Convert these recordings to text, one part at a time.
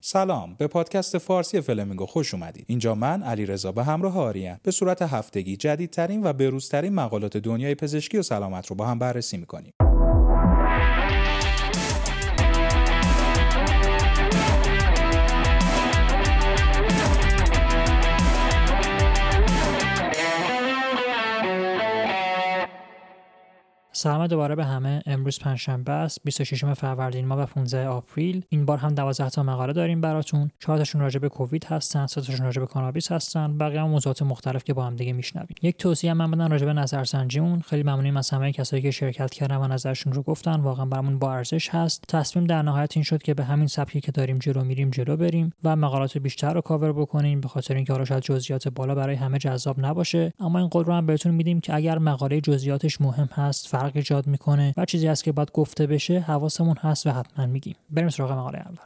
سلام به پادکست فارسی فلمینگو خوش اومدید. اینجا من علی رضا به همراه آریم به صورت هفتگی جدیدترین و بروزترین مقالات دنیای پزشکی و سلامت رو با هم بررسی می‌کنیم. سلام دوباره به همه امروز پنجشنبه است 26 فروردین ماه و 15 آپریل. این بار هم 12 تا مقاله داریم براتون. 4 تاشون راجع به کووید هستن 3 تاشون راجع به کانابیس هستن. بقیه هم موضوعات مختلف که با هم دیگه میشنویم. یک توصیه من بدن راجع به نظرسنجیمون. خیلی ممنونیم از همه کسایی که شرکت کردن و نظرشون رو گفتن. واقعا برامون با ارزش هست. تصمیم در نهایت این شد که به همین سبکی که داریم جلو میریم جلو بریم و مقالات بیشتر رو کاور بکنیم به خاطر اینکه حالا شاید جزئیات بالا برای همه جذاب نباشه. اما این قول رو هم بهتون میدیم که اگر مقاله جزئیاتش مهم هست فرق ایجاد می‌کنه و چیزی هست که باید گفته بشه حواسمون هست و حتما میگیم. بریم سراغ مقاله اول.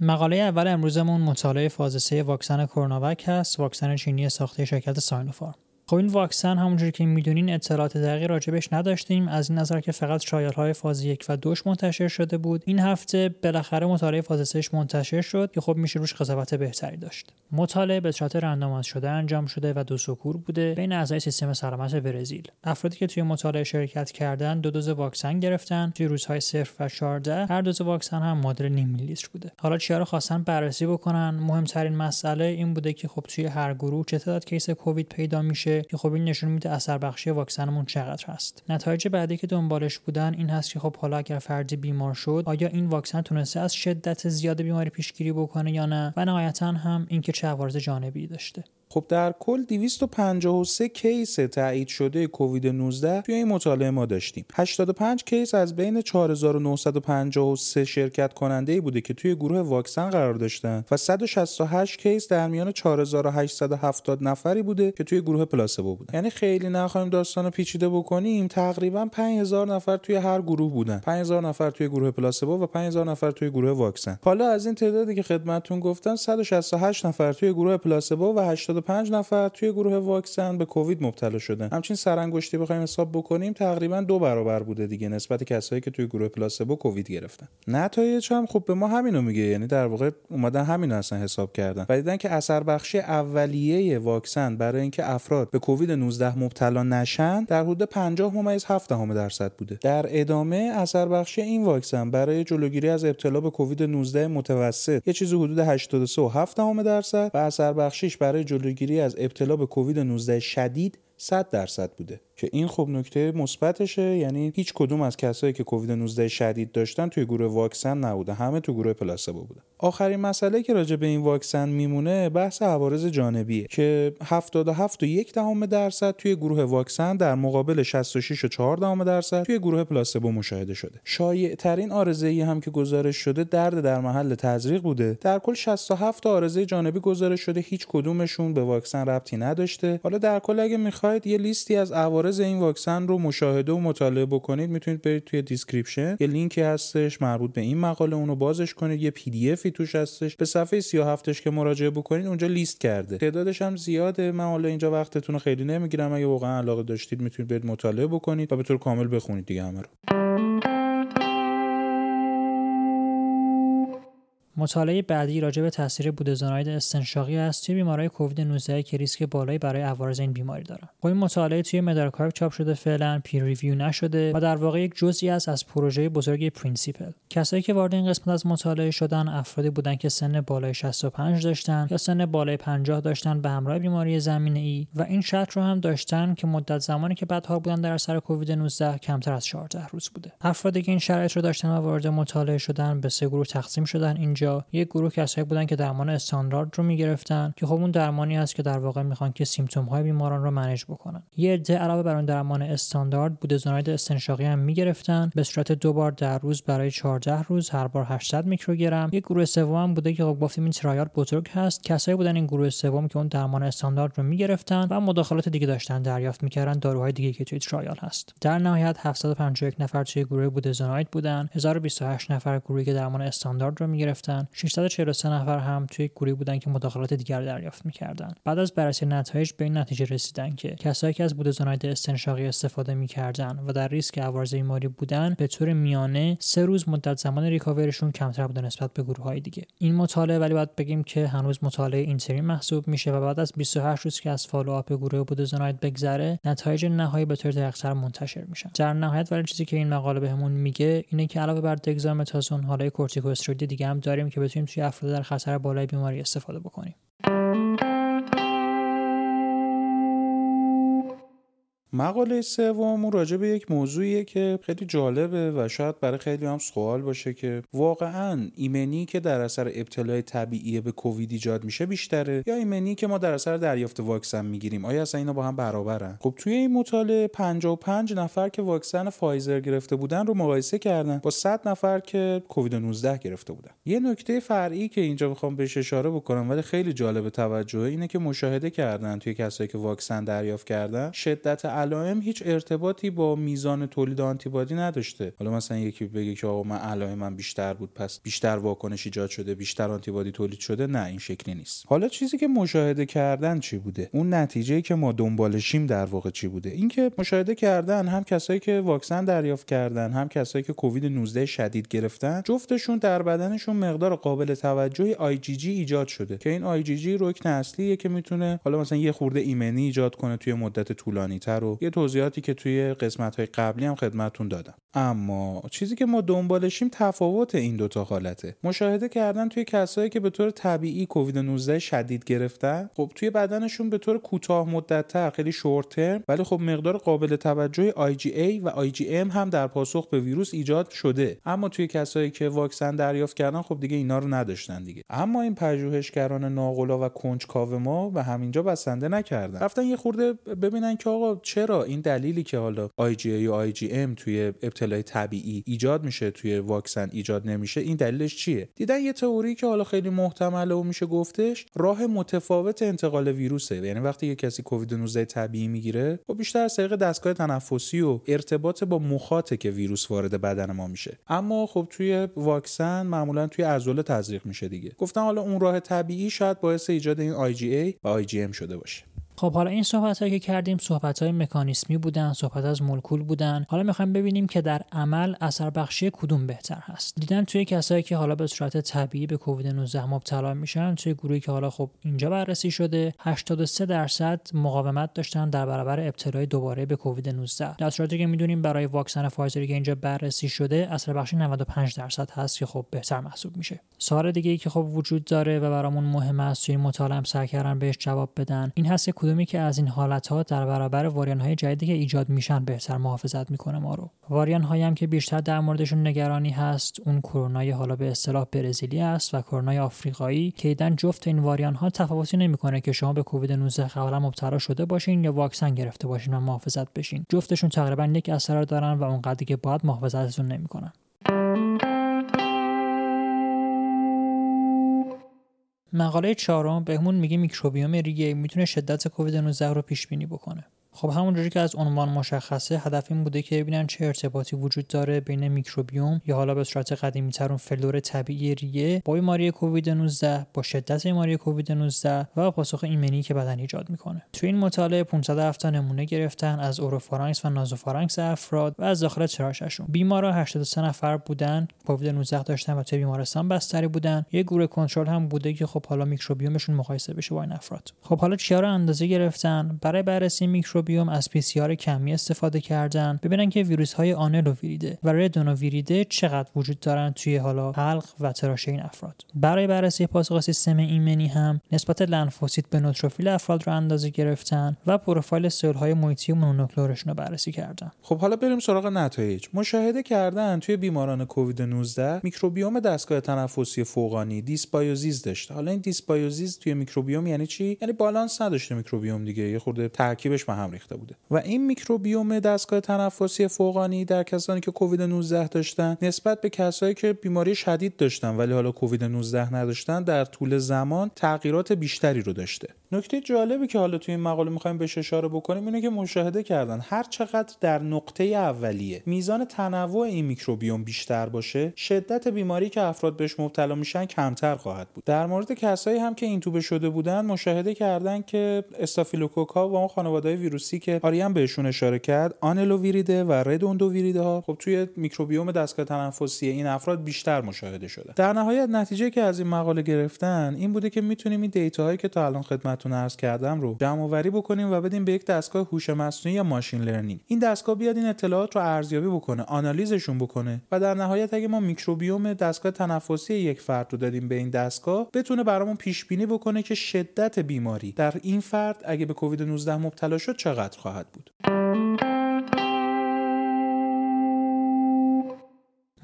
مقاله اول امروزمون مطالعه فاز 3 واکسن کرونا هست. واکسن چینی ساخته شرکت ساینوفارم. خب این واکسن همونجوری که می‌دونین اطلاعات دقیقی راجبش نداشتیم. از این نظر که فقط trial های فاز یک و دوش منتشر شده بود. این هفته بالاخره مطالعه فاز سهش منتشر شد که خب میشه روش قضاوت بهتری داشت. مطالعه به صورت randomize شده انجام شده و دو سو کور بوده بین اعضای سیستم سلامت برزیل. افرادی که توی مطالعه شرکت کردن دو دوز واکسن گرفتن. توی روزهای صفر و 14 هر دوز واکسن هم مدل نیم لیتر بوده. حالا چیا رو خواستن بررسی بکنن؟ مهمترین مسئله این بوده که خب توی هر گروه چه تعداد case کووید پیدا میشه؟ که خب این نشون میده اثر بخشی واکسنمون چقدر هست. نتایج بعدی که دنبالش بودن این هست که خب حالا اگر فردی بیمار شد آیا این واکسن تونسته از شدت زیاد بیماری پیشگیری بکنه یا نه؟ و نهایتا هم اینکه چه عوارض جانبی داشته. خب در کل 253 case تایید شده کووید 19 توی این مطالعه ما داشتیم. 85 case از بین 4953 شرکت کننده بوده که توی گروه واکسن قرار داشتن و 168 case در میان 4870 نفری بوده که توی گروه placebo بودن. یعنی خیلی نخواهیم داستان پیچیده بکنیم تقریبا 5000 نفر توی هر گروه بودن. 5000 نفر توی گروه placebo و 5000 نفر توی گروه واکسن. حالا از این تعدادی که خدمتتون گفتم 168 نفر توی گروه placebo و 80 85 نفر توی گروه واکسن به کووید مبتلا شدن همچین سرانگشتی بخوایم حساب بکنیم تقریبا دو برابر بوده دیگه نسبت کسایی که توی گروه پلاسبو کووید گرفتن. نتایج هم خب به ما همینو میگه یعنی در واقع اومدن همین اصلا حساب کردن. و دیدن که اثر بخشی اولیه واکسن برای اینکه افراد به کووید 19 مبتلا نشن در حدود 50 ممیز 7 درصد بوده. در ادامه اثر بخشی این واکسن برای جلوگیری از ابتلا به کووید 19 متوسط یه چیزی حدود 83.7 درصد و اثر بخشیش برای جلوگیری از ابتلا به کووید 19 شدید 100 درصد بوده. که این خب نکته مثبتشه. یعنی هیچ کدوم از کسایی که کووید 19 شدید داشتن توی گروه واکسن نبوده. همه تو گروه پلاسبو بوده. آخرین مسئله که راجع به این واکسن میمونه بحث عوارض جانبیه که 77 و یک دهم درصد توی گروه واکسن در مقابل 66 و 4 دهم درصد توی گروه placebo مشاهده شده. شایع ترین عارضه ای هم که گزارش شده درد در محل تزریق بوده. در کل 67 عارضه جانبی گزارش شده هیچ کدومشون به واکسن ربطی نداشته. حالا در کل اگه می‌خواید یه لیستی از عوارض این واکسن رو مشاهده و مطالعه بکنید. می‌تونید برید توی description. یه لینکی هستش مربوط به این مقاله. اونو بازش کنید. یه PDF ی توش هستش. به صفحه 37 ش که مراجعه بکنید اونجا لیست کرده. تعدادش هم زیاده. من حالا اینجا وقتتون رو خیلی نمی‌گیرم. اگه واقعا علاقه داشتید می‌تونید برید مطالعه بکنید و به طور کامل بخونید دیگه همه رو. مطالعه بعدی راجع به تاثیر budesonide استنشاقی است توی بیماری کووید 19 که ریسک بالایی برای عوارض این بیماری دارن. خب این مطالعه توی medRxiv چاپ شده فعلا peer review نشده و در واقع یک جزئی است از پروژه بزرگ PRINCIPLE. کسایی که وارد این قسمت از مطالعه شدن افرادی بودن که سن بالای 65 داشتن یا سن بالای 50 داشتن به همراه بیماری زمینه ای و این شرط رو هم داشتن که مدت زمانی که بدحال بودن در اثر کووید 19 کمتر از 14 روز بوده. افرادی که این شرایط رو داشتن و وارد مطالعه شدن به سه گروه تقسیم شدن اینجا یک گروه کسایی بودن که درمان استاندارد رو می‌گرفتن که خب اون درمانی هست که در واقع می‌خوان که سیمتوم های بیماران رو منیج بکنن. یه عده علاوه بر اون درمان استاندارد بودزوناید استنشاقی هم می‌گرفتن. به صورت دو بار در روز برای 14 روز هر بار 800 میکروگرم. یک گروه سوم بوده که خب گفتیم این ترایال بزرگ هست. کسایی بودن این گروه سوم که اون درمان استاندارد رو می‌گرفتن و مداخلات دیگه داشتن دریافت می‌کردن. داروهای دیگه که توی ترایال هست. در نهایت 751 نفر توی گروه بودزوناید بودن. 1028 نفر گروهی که درمان استاندارد رو می‌گرفتن. بودن 643 نفر هم توی گروهی بودن که مداخلات دیگر دریافت می‌کردن. بعد از بررسی نتایج به این نتیجه رسیدن که کسایی که از بودوزاناید استنشاقی استفاده می‌کردن و در ریسک عوارض بیماری بودن به طور میانه سه روز مدت زمان ریکاوریشون کمتر بوده نسبت به گروه های دیگه. این مطالعه ولی باید بگیم که هنوز مطالعه interim محسوب میشه و بعد از 28 روز که از follow up گروه budesonide بگذره نتایج نهایی به طور دقیق‌تر منتشر میشن. در نهایت ولی چیزی که این مقاله بهمون میگه اینه که علاوه بر دگزامتازون حالا کورتیکوستروید دیگه هم داریم که بتونیم توی افراد در خطر بالای بیماری استفاده بکنیم. مقاله سوم راجع به یک موضوعیه که خیلی جالبه و شاید برای خیلی هم سوال باشه که واقعا ایمنی که در اثر ابتلای طبیعی به کووید ایجاد میشه بیشتره یا ایمنی که ما در اثر دریافت واکسن می‌گیریم؟ آیا اصلا اینا با هم برابرن؟ خب توی این مطالعه 55 نفر که واکسن فایزر گرفته بودن رو مقایسه کردن با 100 نفر که کووید 19 گرفته بودن. یه نکته فرعی که اینجا می‌خوام بهش اشاره بکنم ولی خیلی جالب توجهه اینه که مشاهده کردن توی کسایی که واکسن دریافت کردن شدت علائم هیچ ارتباطی با میزان تولید آنتیبادی نداشته. حالا مثلا یکی بگه که آقا من علائم من بیشتر بود پس بیشتر واکنش ایجاد شده بیشتر آنتیبادی تولید شده نه این شکلی نیست. حالا چیزی که مشاهده کردن چی بوده؟ اون نتیجه که ما دنبالشیم در واقع چی بوده؟ اینکه مشاهده کردن هم کسایی که واکسن دریافت کردن هم کسایی که کووید 19 شدید گرفتن جفتشون در بدنشون مقدار قابل توجهی جی ایجاد شده. که این جی رکن اصلیه که می‌تونه حالا مثلا یه خورده ایمنی ایجاد کنه توی مدت طولانی تر و یه توضیحاتی که توی قسمت های قبلی هم خدمتون دادم. اما چیزی که ما دنبالشیم تفاوت این دوتا حالته. مشاهده کردن توی کسایی که به طور طبیعی کووید 19 شدید گرفتن خب توی بدنشون به طور کوتاه مدت خیلی شورت ترم ولی خب مقدار قابل توجه IgA و IgM هم در پاسخ به ویروس ایجاد شده. اما توی کسایی که واکسن دریافت کردن خب دیگه اینا رو نداشتن دیگه. اما این پژوهشگران ناقلا و کنجکاو ما به همینجا بسنده نکردن. رفتن یه خورده ببینن که آقا چرا این دلیلی که حالا IgA و IgM توی ابتلای طبیعی ایجاد میشه توی واکسن ایجاد نمیشه این دلیلش چیه؟ دیدن یه تئوری که حالا خیلی محتمله و میشه گفتش راه متفاوت انتقال ویروسه. یعنی وقتی یه کسی کووید 19 طبیعی می‌گیره و بیشتر از طریق دستگاه تنفسی و ارتباط با مخاطه که ویروس وارد بدن ما میشه. اما خب توی واکسن معمولا توی عضله تزریق میشه دیگه. گفتن حالا اون راه طبیعی شاید باعث ایجاد این IgA و IgM شده باشه. خب حالا این صحبت هایی که کردیم صحبت های مکانیسمی بودن صحبت از مولکول بودن. حالا می‌خوایم ببینیم که در عمل اثر بخشی کدوم بهتر هست. دیدن توی کسایی که حالا به صورت طبیعی به کووید 19 مبتلا میشن توی گروهی که حالا خب اینجا بررسی شده 83 درصد مقاومت داشتن در برابر ابتلای دوباره به کووید 19 در صورتی که می‌دونیم برای واکسن فایزر که اینجا بررسی شده اثر بخشی 95 درصد هست که خب بهتر محسوب میشه. سوال دیگه ای که خب وجود داره و برامون مهم است توی مطالعه سعی کردن بهش جواب بدن این هست کدومی که از این حالت ها در برابر واریان های جدیدی که ایجاد میشن بهتر محافظت می‌کنه ما رو. واریان هایی هم که بیشتر در موردشون نگرانی هست اون کرونای حالا به اصطلاح برزیلی است و کرونای آفریقایی که ایدن جفت این variant ها تفاوتی نمی‌کنه که شما به کووید 19 قبلا مبتلا شده باشین یا واکسن گرفته باشین و محافظت بشین. جفتشون تقریبا یک اثر دارن و اونقدر که باید محافظتتون نمی‌کنن. مقاله چهارم بهمون میگه میکروبیوم ریه می‌تونه شدت کووید 19 رو پیش بینی بکنه. خب همونجوری که از عنوان مشخصه هدف این بوده که ببینن چه ارتباطی وجود داره بین میکروبیوم یا حالا به صورت قدیمی تر اون فلور طبیعی ریه با بیماری کووید 19 با شدت بیماری کووید 19 و پاسخ ایمنی که بدن ایجاد می‌کنه. تو این مطالعه 507 نمونه گرفتن از oropharynx و nasopharynx افراد و از داخل تراشه شون بیمارا 83 نفر بودن کووید 19 داشتن و توی بیمارستان بستری بودن. یه گروه کنترل هم بوده که خب حالا میکروبیومشون مقایسه بشه با این افراد. خب حالا چیا رو اندازه گرفتن؟ برای بررسی میکروب میکروبیوم از PCR کمی استفاده کردن. ببینن که ویروس های Anelloviridae و Redondoviridae چقدر وجود دارن توی حالا حلق و تراشه این افراد. برای بررسی پاسخ سیستم ایمنی هم نسبت لنفوسیت به نوتروفیل افراد رو اندازه گرفتن و profile cell های محیطی mononuclear شون رو بررسی کردن. خب حالا بریم سراغ نتایج. مشاهده کردن توی بیماران کووید 19 میکروبیوم دستگاه تنفسی فوقانی dysbiosis داشته. حالا این dysbiosis توی میکروبیوم یعنی چی؟ یعنی بالانس نداشته میکروبیوم دیگه. یه خورده ترکیبش به هم ریخته بوده. و این میکروبیوم دستگاه تنفسی فوقانی در کسانی که کووید 19 داشتن نسبت به کسایی که بیماری شدید داشتن ولی حالا کووید 19 نداشتن در طول زمان تغییرات بیشتری رو داشته. نکته جالبی که حالا توی این مقاله می‌خوایم بهش اشاره بکنیم اینه که مشاهده کردن. هر چقدر در نقطه اولیه میزان تنوع این میکروبیوم بیشتر باشه شدت بیماری که افراد بهش مبتلا میشن کمتر خواهد بود. در مورد کسایی هم که اینتوبه شده بودن مشاهده کردن که استافیلوکوک ها و اون خانواده ویروسی که آریان بهشون اشاره کرد Anelloviridae و Redondoviridae ها خب توی میکروبیوم دستگاه تنفسی این افراد بیشتر مشاهده شده. در نهایت نتیجه که از این مقاله گرفتن این بوده که می‌تونیم این data هایی که تا الان خدمتتون عرض کردم رو جمع آوری بکنیم و بدیم به یک دستگاه هوش مصنوعی یا machine learning. این دستگاه بیاد این اطلاعات رو ارزیابی بکنه آنالیزشون بکنه و در نهایت اگه ما میکروبیوم دستگاه تنفسی یک فرد رو دادیم به این دستگاه بتونه برامون پیش بینی بکنه که شدت بیماری در این فرد اگه به کووید 19 مبتلا شد چقدر خواهد بود.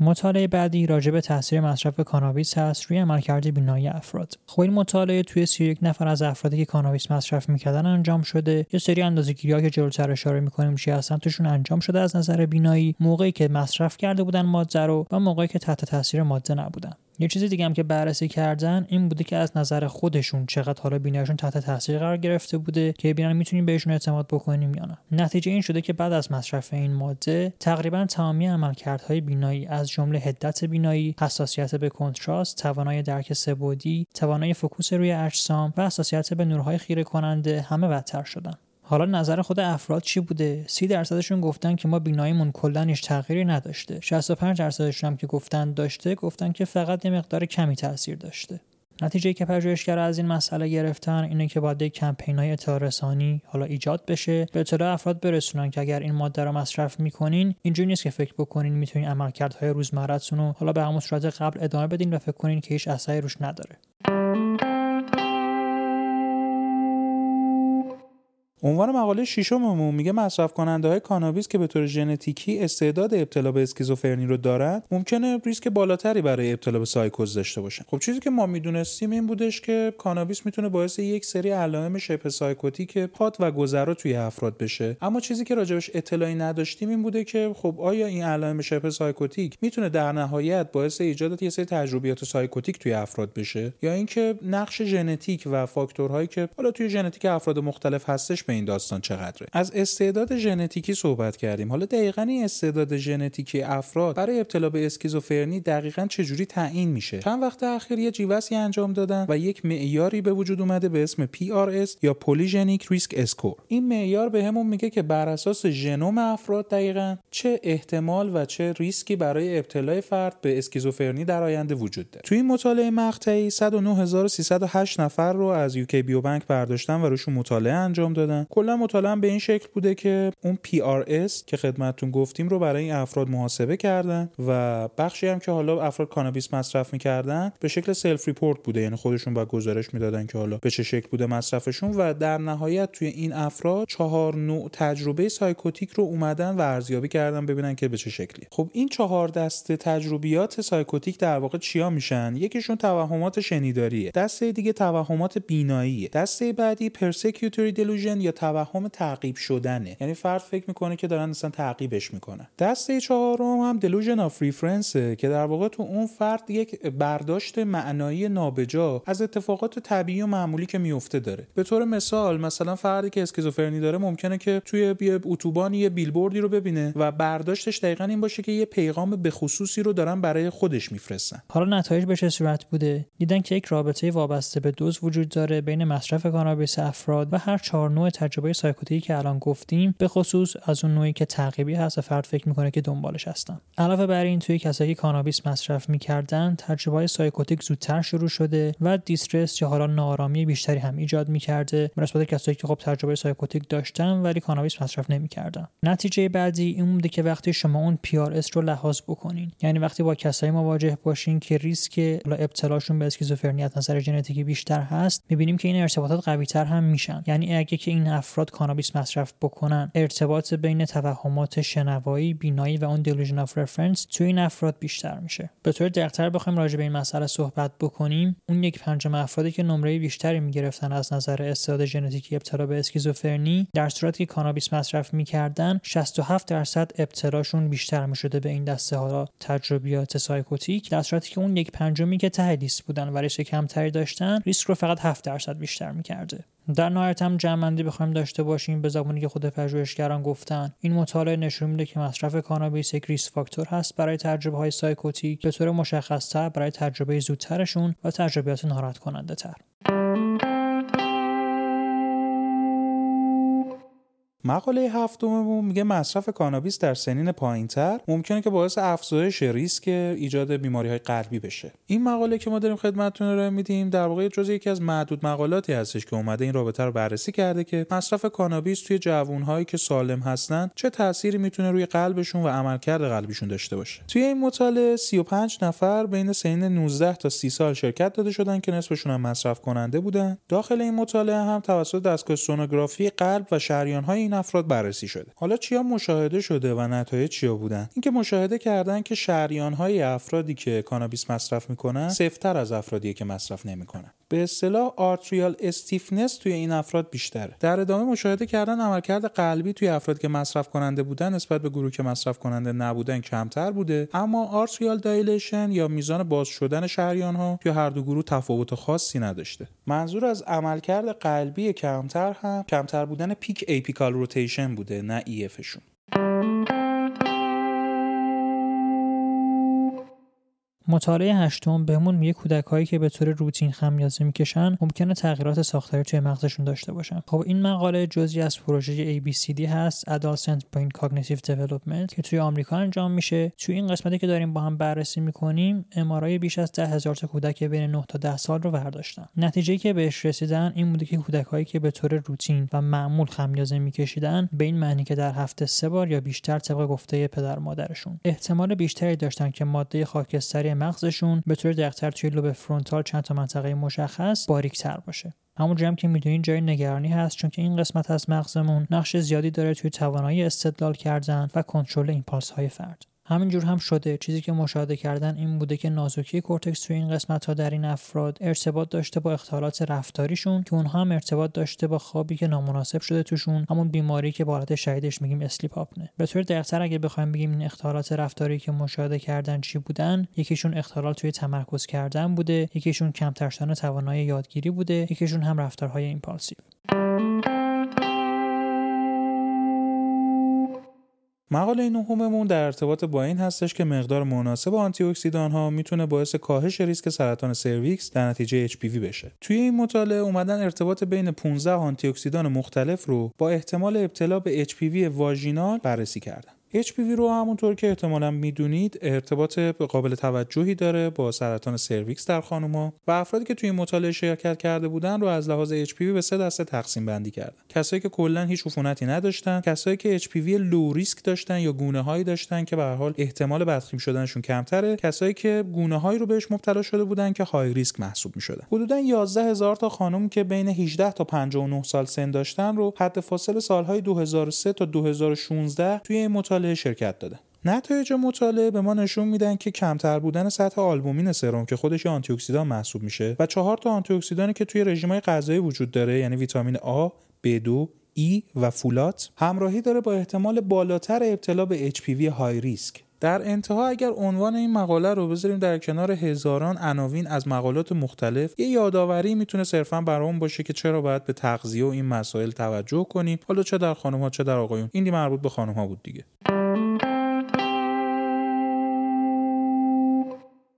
مطالعه بعدی راجع به تاثیر مصرف کانابیس هست روی عملکرد بینایی افراد. خب این مطالعه توی 31 نفر از افرادی که کانابیس مصرف می‌کردن انجام شده. یه سری اندازه‌گیری‌ها که جلوتر اشاره می‌کنیم چی هستن توشون انجام شده از نظر بینایی. موقعی که مصرف کرده بودن ماده رو و موقعی که تحت تاثیر ماده نبودن. یه چیز دیگه هم که بررسی کردن این بوده که از نظر خودشون چقدر حالا بیناییشون تحت تاثیر قرار گرفته بوده که ببینن می‌تونیم بهشون اعتماد بکنیم یا نه. نتیجه این شده که بعد از مصرف این ماده تقریبا تمامی عملکردهای بینایی از جمله حدت بینایی حساسیت به contrast توانایی درک سه‌بعدی توانایی focus روی اجسام و حساسیت به نورهای خیره کننده همه بدتر شدن. حالا نظر خود افراد چی بوده؟ 30 درصدشون گفتن که ما بیناییمون کلا هیچ تغییری نداشته. 65 درصدشون هم که گفتن داشته گفتن که فقط یه مقدار کمی تاثیر داشته. نتیجه که پژوهشگر از این مسئله گرفتن اینه که باید کمپین های رسانی حالا ایجاد بشه. به اطلاع افراد برسونن که اگر این ماده رو مصرف می‌کنین اینجوری نیست که فکر بکنین می‌تونین عملکردهای روزمرهتون رو حالا به همون صورت قبل ادامه بدین و فکر کنین که هیچ اثری روش نداره. عنوان مقاله ششممون میگه مصرف کننده های کانابیس که به طور ژنتیکی استعداد ابتلا به اسکیزوفرنی رو دارن ممکنه ریسک بالاتری برای ابتلا به سایکوز داشته باشن. خب چیزی که ما می‌دونستیم این بودش که کانابیس می‌تونه باعث یک سری علائم شبه psychotic پات و گذرا توی افراد بشه. اما چیزی که راجبش اطلاعی نداشتیم این بوده که خب آیا این علائم شبه psychotic می‌تونه در نهایت باعث ایجاد یه سری تجربیات psychotic توی افراد بشه یا اینکه نقش ژنتیک و فاکتورهایی که حالا توی ژنتیک افراد مختلف هستش این داستان چقدره. از استعداد ژنتیکی صحبت کردیم. حالا دقیقا این استعداد ژنتیکی افراد برای ابتلا به اسکیزوفرنی دقیقا چجوری تعیین میشه؟ چند وقت اخیر یه جیوسی انجام دادن و یک معیاری به وجود اومده به اسم PRS یا polygenic risk score این معیار بهمون میگه که بر اساس ژنوم افراد دقیقا چه احتمال و چه ریسکی برای ابتلای فرد به اسکیزوفرنی در آینده وجود داره. توی این مطالعه مقطعی 109308 نفر رو از UK Biobank برداشتن و روشون مطالعه انجام دادن. کلا مطالعه به این شکل بوده که اون PRS که خدمتتون گفتیم رو برای این افراد محاسبه کردن و بخشی هم که حالا افراد کانابیس مصرف می‌کردن به شکل self report بوده. یعنی خودشون با گزارش می‌دادن که حالا به چه شکل بوده مصرفشون و در نهایت توی این افراد چهار نوع تجربه psychotic رو اومدن و ارزیابی کردن ببینن که به چه شکلی. خب این چهار دسته تجربیات psychotic در واقع چیا میشن؟ یکیشون توهمات شنیداریه. دسته دیگه توهمات بیناییه. دسته بعدی persecutory delusion یا توهم تعقیب شدنه. یعنی فرد فکر می‌کنه که دارن مثلا تعقیبش می‌کنن. دسته چهارم هم delusion of reference ه که در واقع تو اون فرد یک برداشت معنایی نابجا از اتفاقات طبیعی و معمولی که میفته داره. به طور مثال مثلا فردی که اسکیزوفرنی داره ممکنه که توی یه اتوبان یه بیلبوردی رو ببینه و برداشتش دقیقا این باشه که یه پیغام به خصوصی رو دارن برای خودش میفرستن. حالا نتایج به چه صورت بوده؟ دیدن که یک رابطه وابسته به دوز وجود داره بین مصرف کانابیس افراد و هر چهار نوع تجربه psychotic ی که الان گفتیم به خصوص از اون نوعی که تعقیبی هست و فرد فکر می‌کنه که دنبالش هستن. علاوه بر این توی کسایی که کانابیس مصرف می‌کردن تجربه های psychotic زودتر شروع شده و distress یا حالا ناآرامی بیشتری هم ایجاد می‌کرده نسبت کسایی که خب تجربه psychotic داشتن ولی کانابیس مصرف نمی‌کردن. نتیجه بعدی این بوده که وقتی شما اون PRS رو لحاظ بکنین یعنی وقتی با کسایی مواجه باشین که ریسک ابتلاشون به اسکیزوفرنی از نظر ژنتیکی بیشتر هست می‌بینیم که این ارتباطات قوی تر هم میشن. یعنی اگه که افراد کانابیس مصرف بکنن. ارتباط بین توهمات شنوایی بینایی و اون delusion of reference توی این افراد بیشتر میشه. به طور دقیقتر بخوایم راجع به این مسئله صحبت بکنیم. اون یک پنجم افرادی که نمره بیشتری می‌گرفتن از نظر استعداد ژنتیکی ابتلا به اسکیزوفرنی در صورتی که کانابیس مصرف می‌کردن 67 درصد ابتلاشون بیشتر می‌شده به این دسته ها تجربیات psychotic. در صورتی که اون یک پنجمی که ته لیست بودن و ریسک کمتری داشتن ریسک رو فقط 7 درصد بیشتر می‌کرده. در نهایت هم جمع‌بندی بخوایم داشته باشیم به زبانی که خود پژوهشگران گفتن. این مطالعه نشون میده که مصرف کانابیس یک risk factor هست برای تجربه های psychotic به طور مشخصتر برای تجربه زودترشون و تجربیات ناراحت کننده تر مقاله هفتممون میگه مصرف کانابیس در سنین پایینتر ممکنه که باعث افزایش ریسک ایجاد بیماری های قلبی بشه. این مقاله که ما داریم خدمتتون ارائه میدیم در واقع جز یکی از معدود مقالاتی هستش که اومده این رابطه رو بررسی کرده که مصرف کانابیس توی جوانهایی که سالم هستن چه تأثیری می‌تونه روی قلبشون و عملکرد قلبیشون داشته باشه. توی این مطالعه 35 نفر بین سنین 19 تا 30 سال شرکت داده شدن که نصفشون هم مصرف کننده بودن. داخل این مطالعه هم توسط دستگاه سونوگرافی قلب و شریانهای افراد بررسی شده. حالا چیا مشاهده شده و نتایج چیا بودن؟ اینکه مشاهده کردن که شریان های افرادی که کانابیس مصرف می‌کنن سفت‌تر از افرادی که مصرف نمی‌کنن. به اصطلاح arterial stiffness توی این افراد بیشتره در ادامه مشاهده کردن عملکرد قلبی توی افراد که مصرف کننده بودن نسبت به گروه که مصرف کننده نبودن کمتر بوده. اما arterial dilation یا میزان باز شدن شریان ها توی هر دو گروه تفاوت خاصی نداشته. منظور از عملکرد قلبی کمتر هم کمتر بودن peak apical rotation بوده نه EF شون مطالعه هشتم بهمون میگه کودکهایی که به طور روتین خمیازه می‌کشن ممکنه تغییرات ساختاری توی مغزشون داشته باشن. خب این مقاله جزئی از پروژه ABCD هست Adolescent Brain Cognitive Development که توی آمریکا انجام میشه. توی این قسمتی که داریم با هم بررسی می‌کنیم امارای بیش از ده هزار تا کودک بین 9 تا 10 سال رو برداشتن. نتیجه که بهش رسیدن این بوده که کودکهایی که به طور روتین و معمول خمیازه میکشیدن به این معنی که در هفته سه بار یا بیشتر طبق گفته پدر مادرشون احتمال بیشتری داشتن که ماده خاکستری مغزشون به طور دقیقتر توی لوب فرونتال چند تا منطقه مشخص باریکتر باشه. همونجوری هم که می‌دونین جای نگرانی هست چون که این قسمت از مغزمون نقش زیادی داره توی توانایی استدلال کردن و کنترل impulse های فرد. همینجور هم شده. چیزی که مشاهده کردن این بوده که نازکی کورتکس توی این قسمت ها در این افراد ارتباط داشته با اختلالات رفتاریشون که اونها هم ارتباط داشته با خوابی که نامناسب شده توشون همون بیماری که حالت شدیدش میگیم sleep apnea. به طور دقیقتر اگه بخوایم بگیم این اختلالات رفتاری که مشاهده کردن چی بودن یکیشون اختلال توی تمرکز کردن بوده یکیشون کمتر شدن توانایی یادگیری بوده یکیشون هم رفتارهای impulsive. مقاله نهممون در ارتباط با این هستش که مقدار مناسب آنتی اکسیدان ها می‌تونه باعث کاهش ریسک سرطان سرویکس در نتیجه HPV بشه. توی این مطالعه اومدن ارتباط بین 15 آنتی اکسیدان مختلف رو با احتمال ابتلا به HPV واژینال بررسی کردن. HPV رو همونطور که احتمالا می‌دونید ارتباط قابل توجهی داره با سرطان سرویکس در خانوما و افرادی که توی این مطالعه شرکت کرده بودن رو از لحاظ HPV به سه دسته تقسیم بندی کردن. کسایی که کلا هیچ عفونتی نداشتن کسایی که HPV low risk داشتن یا گونه هایی داشتن که به هر حال احتمال بدخیم شدنشون کمتره کسایی که گونه هایی رو بهش مبتلا شده بودن که high risk محسوب می‌شدن. حدودا 11 هزار تا خانم که بین 18 تا 59 سال سن داشتن رو حد فاصله سالهای 2003 تا 2016 توی این مطالعه مطالعه شرکت داده. نتایج مطالعه به ما نشون میدن که کمتر بودن سطح آلبومین سرم که خودش آنتی اکسیدان محسوب میشه و چهار تا آنتی اکسیدانی که توی رژیم‌های غذایی وجود داره یعنی ویتامین آ، B2، ای و فولات همراهی داره با احتمال بالاتر ابتلا به HPV high risk در انتها اگر عنوان این مقاله رو بذاریم در کنار هزاران عناوین از مقالات مختلف یه یادآوری می‌تونه صرفا برامون باشه که چرا باید به تغذیه و این مسائل توجه کنیم. حالا چه در خانم ها چه در آقایون. این مربوط به خانم ها بود دیگه.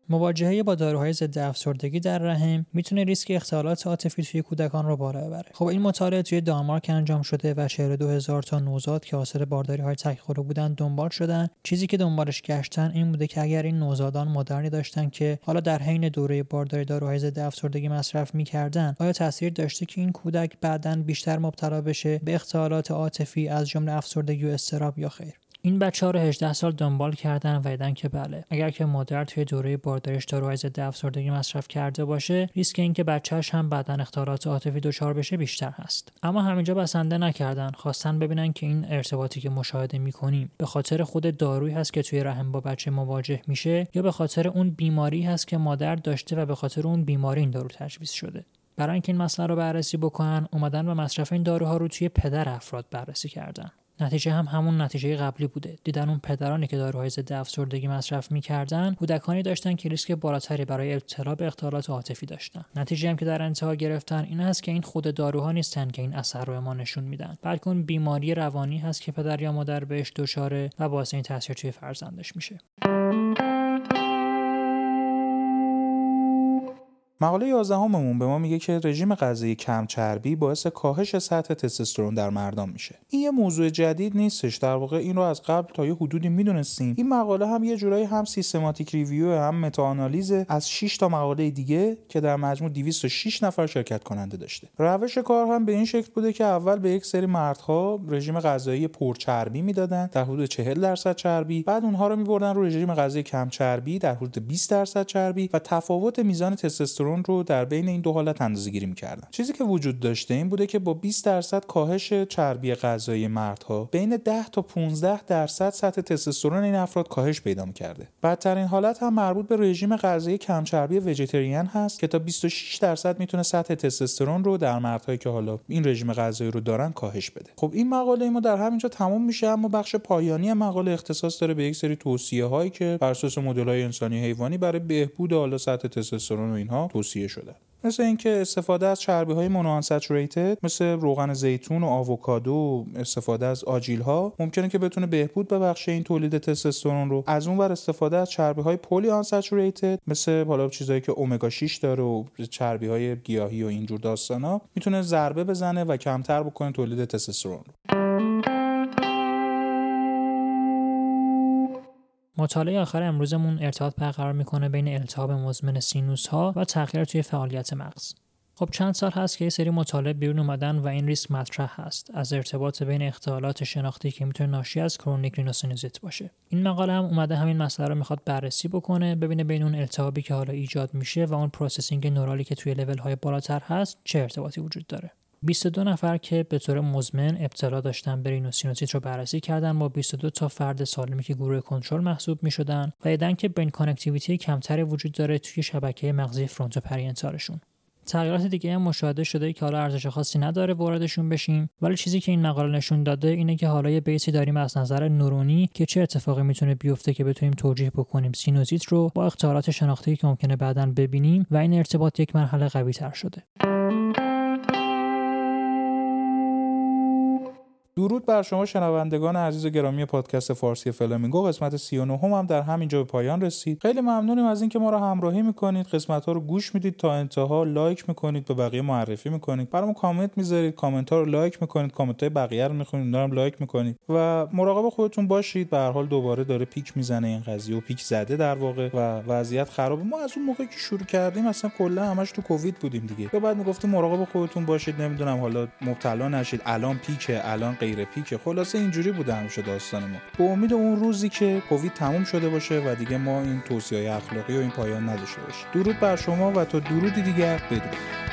مواجهه با داروهای ضد افسردگی در رحم می‌تونه ریسک اختلالات عاطفی توی کودکان رو بالا ببره. خب این مطالعه توی دانمارک انجام شده و شهر 2000 تا نوزاد که حاصل بارداری های تکخوره بودن دنبال شدن. چیزی که دنبالش گشتن این بوده که اگر این نوزادان مادرنی داشتن که حالا در حین دوره بارداری داروهای ضد افسردگی مصرف می‌کردن آیا تاثیر داشته که این کودک بعدا بیشتر مبتلا بشه به اختلالات عاطفی از جمله افسردگی و استراب یا خیر؟ این بچه ها رو 18 سال دنبال کردن و دیدن که بله اگر که مادر توی دوره بارداریش داروهای ضد افسردگی مصرف کرده باشه ریسک اینکه بچهش هم بعدا اختلالات عاطفی دچار بشه بیشتر هست. اما همینجا بسنده نکردن خواستن ببینن که این ارتباطی که مشاهده می‌کنیم به خاطر خود دارویی هست که توی رحم با بچه مواجه میشه یا به خاطر اون بیماری هست که مادر داشته و به خاطر اون بیماری این دارو تجویز شده. برای اینکه این مسئله رو بررسی بکنن اومدن و مصرف این داروها رو توی پدر افراد بررسی کردن. نتیجه هم همون نتیجه قبلی بوده. دیدن اون پدرانی که داروهای ضد افسردگی مصرف می‌کردن کودکانی داشتن که ریسک بالاتری برای ابتلا به اختلالات عاطفی داشتن. نتیجه هم که در انتها گرفتن این است که این خود داروها نیستن که این اثر رو ما نشون میدن. بلکه اون بیماری روانی هست که پدر یا مادر بهش دچاره و باعث این تاثیر توی فرزندش میشه. مقاله 11 هممون به ما میگه که رژیم غذایی کم چربی باعث کاهش سطح تستوسترون در مردان میشه. این یه موضوع جدید نیستش. در واقع این رو از قبل تا یه حدودی می‌دونستیم. این مقاله هم یه جورایی هم سیستماتیک ریویو هم متا از 6 تا مقاله دیگه که در مجموع 206 نفر شرکت کننده داشته. روش کار هم به این شکل بوده که اول به یک سری مردها رژیم غذایی پرچربی می‌دادن در حدود 40 درصد چربی، بعد اونها رو میبردن رو رژیم غذایی کم چربی در حدود 20 درصد چربی و تفاوت میزان تستوسترون رو در بین این دو حالت اندازه گیری می‌کردن. چیزی که وجود داشته این بوده که با 20 درصد کاهش چربی غذایی مردها بین 10 تا 15 درصد سطح تستوسترون این افراد کاهش پیدا می‌کرده. بدترین حالت هم مربوط به رژیم غذایی کم چربی vegetarian هست که تا 26 درصد می‌تونه سطح تستوسترون رو در مردهایی که حالا این رژیم غذایی رو دارن کاهش بده. خب این مقاله ما در همینجا تموم میشه اما بخش پایانی مقاله اختصاص داره به یک سری توصیه هایی که بر اساس مدل های انسانی حیوانی برای بهبود حالا سطح تستوسترون و اینها توصیه شده. مثل اینکه استفاده از چربی های monounsaturated مثل روغن زیتون و آووکادو استفاده از آجیل ها ممکنه که بتونه بهبود ببخشه این تولید تستوسترون رو. از اون ور استفاده از چربی های polyunsaturated مثل حالا چیزایی که اومگا 6 داره و چربی های گیاهی و اینجور داستانا می‌تونه ضربه بزنه و کمتر بکنه تولید تستوسترون رو. مطالعه آخر امروزمون ارتباط برقرار می‌کنه بین التهاب مزمن سینوس ها و تغییر توی فعالیت مغز. خب چند سال هست که یه سری مطالعه بیرون اومدن و این ریسک مطرح هست از ارتباط بین اختلالات شناختی که می‌تونه ناشی از chronic رینوسینوزیت باشه این مقاله هم اومده همین مسئله رو می‌خواد بررسی بکنه ببینه بین اون التهابی که حالا ایجاد میشه و اون processing neural ی که توی لول های بالاتر هست چه ارتباطی وجود داره 22 نفر که به طور مزمن ابتلا داشتن به رینوسینوزیت رو بررسی کردن با 22 تا فرد سالمی که گروه کنترل محسوب می شدن و دیدن که brain connectivity کمتری وجود داره توی شبکه مغزی frontoparietal شون. تغییرات دیگه هم مشاهده شده که حالا ارزش خاصی نداره واردشون بشیم ولی چیزی که این مقاله نشون داده اینه که حالا یه base ی داریم از نظر نورونی که چه اتفاقی می‌تونه بیفته که بتونیم توجیه بکنیم سینوزیت رو با اختلالات شناختی که ممکنه بعدا ببینیم و این ارتباط یک مرحله قوی تر شده. درود بر شما شنوندگان عزیز گرامی پادکست فارسی فلامینگو قسمت 39 هم, هم در همینجا به پایان رسید. خیلی ممنونیم از اینکه ما رو همراهی می‌کنید. قسمت ها رو گوش می‌دید تا انتها. لایک می‌کنید به بقیه معرفی می‌کنید. برامون کامنت می‌ذارید. کامنت ها رو لایک می‌کنید. کامنت های بقیه رو می‌خونید. رو لایک می‌کنید. و مراقب خودتون باشید. به هر حال دوباره داره پیک می‌زنه این قضیه و پیک زده در واقع و وضعیت خرابه ما از اون موقع که شروع کردیم اصلا کلا همش تو کووید بودیم دیگه. بعد می‌گفتیم مراقب خودتون باشید. نمی‌دونم حالا مبتلا نشید. الان پیکه. الان پیک. خلاصه اینجوری بوده همیشه داستان ما به امید اون روزی که کووید تموم شده باشه و دیگه ما این توصیه اخلاقی و این پایان نداشته باشیم. درود بر شما و تا درودی دیگر بدون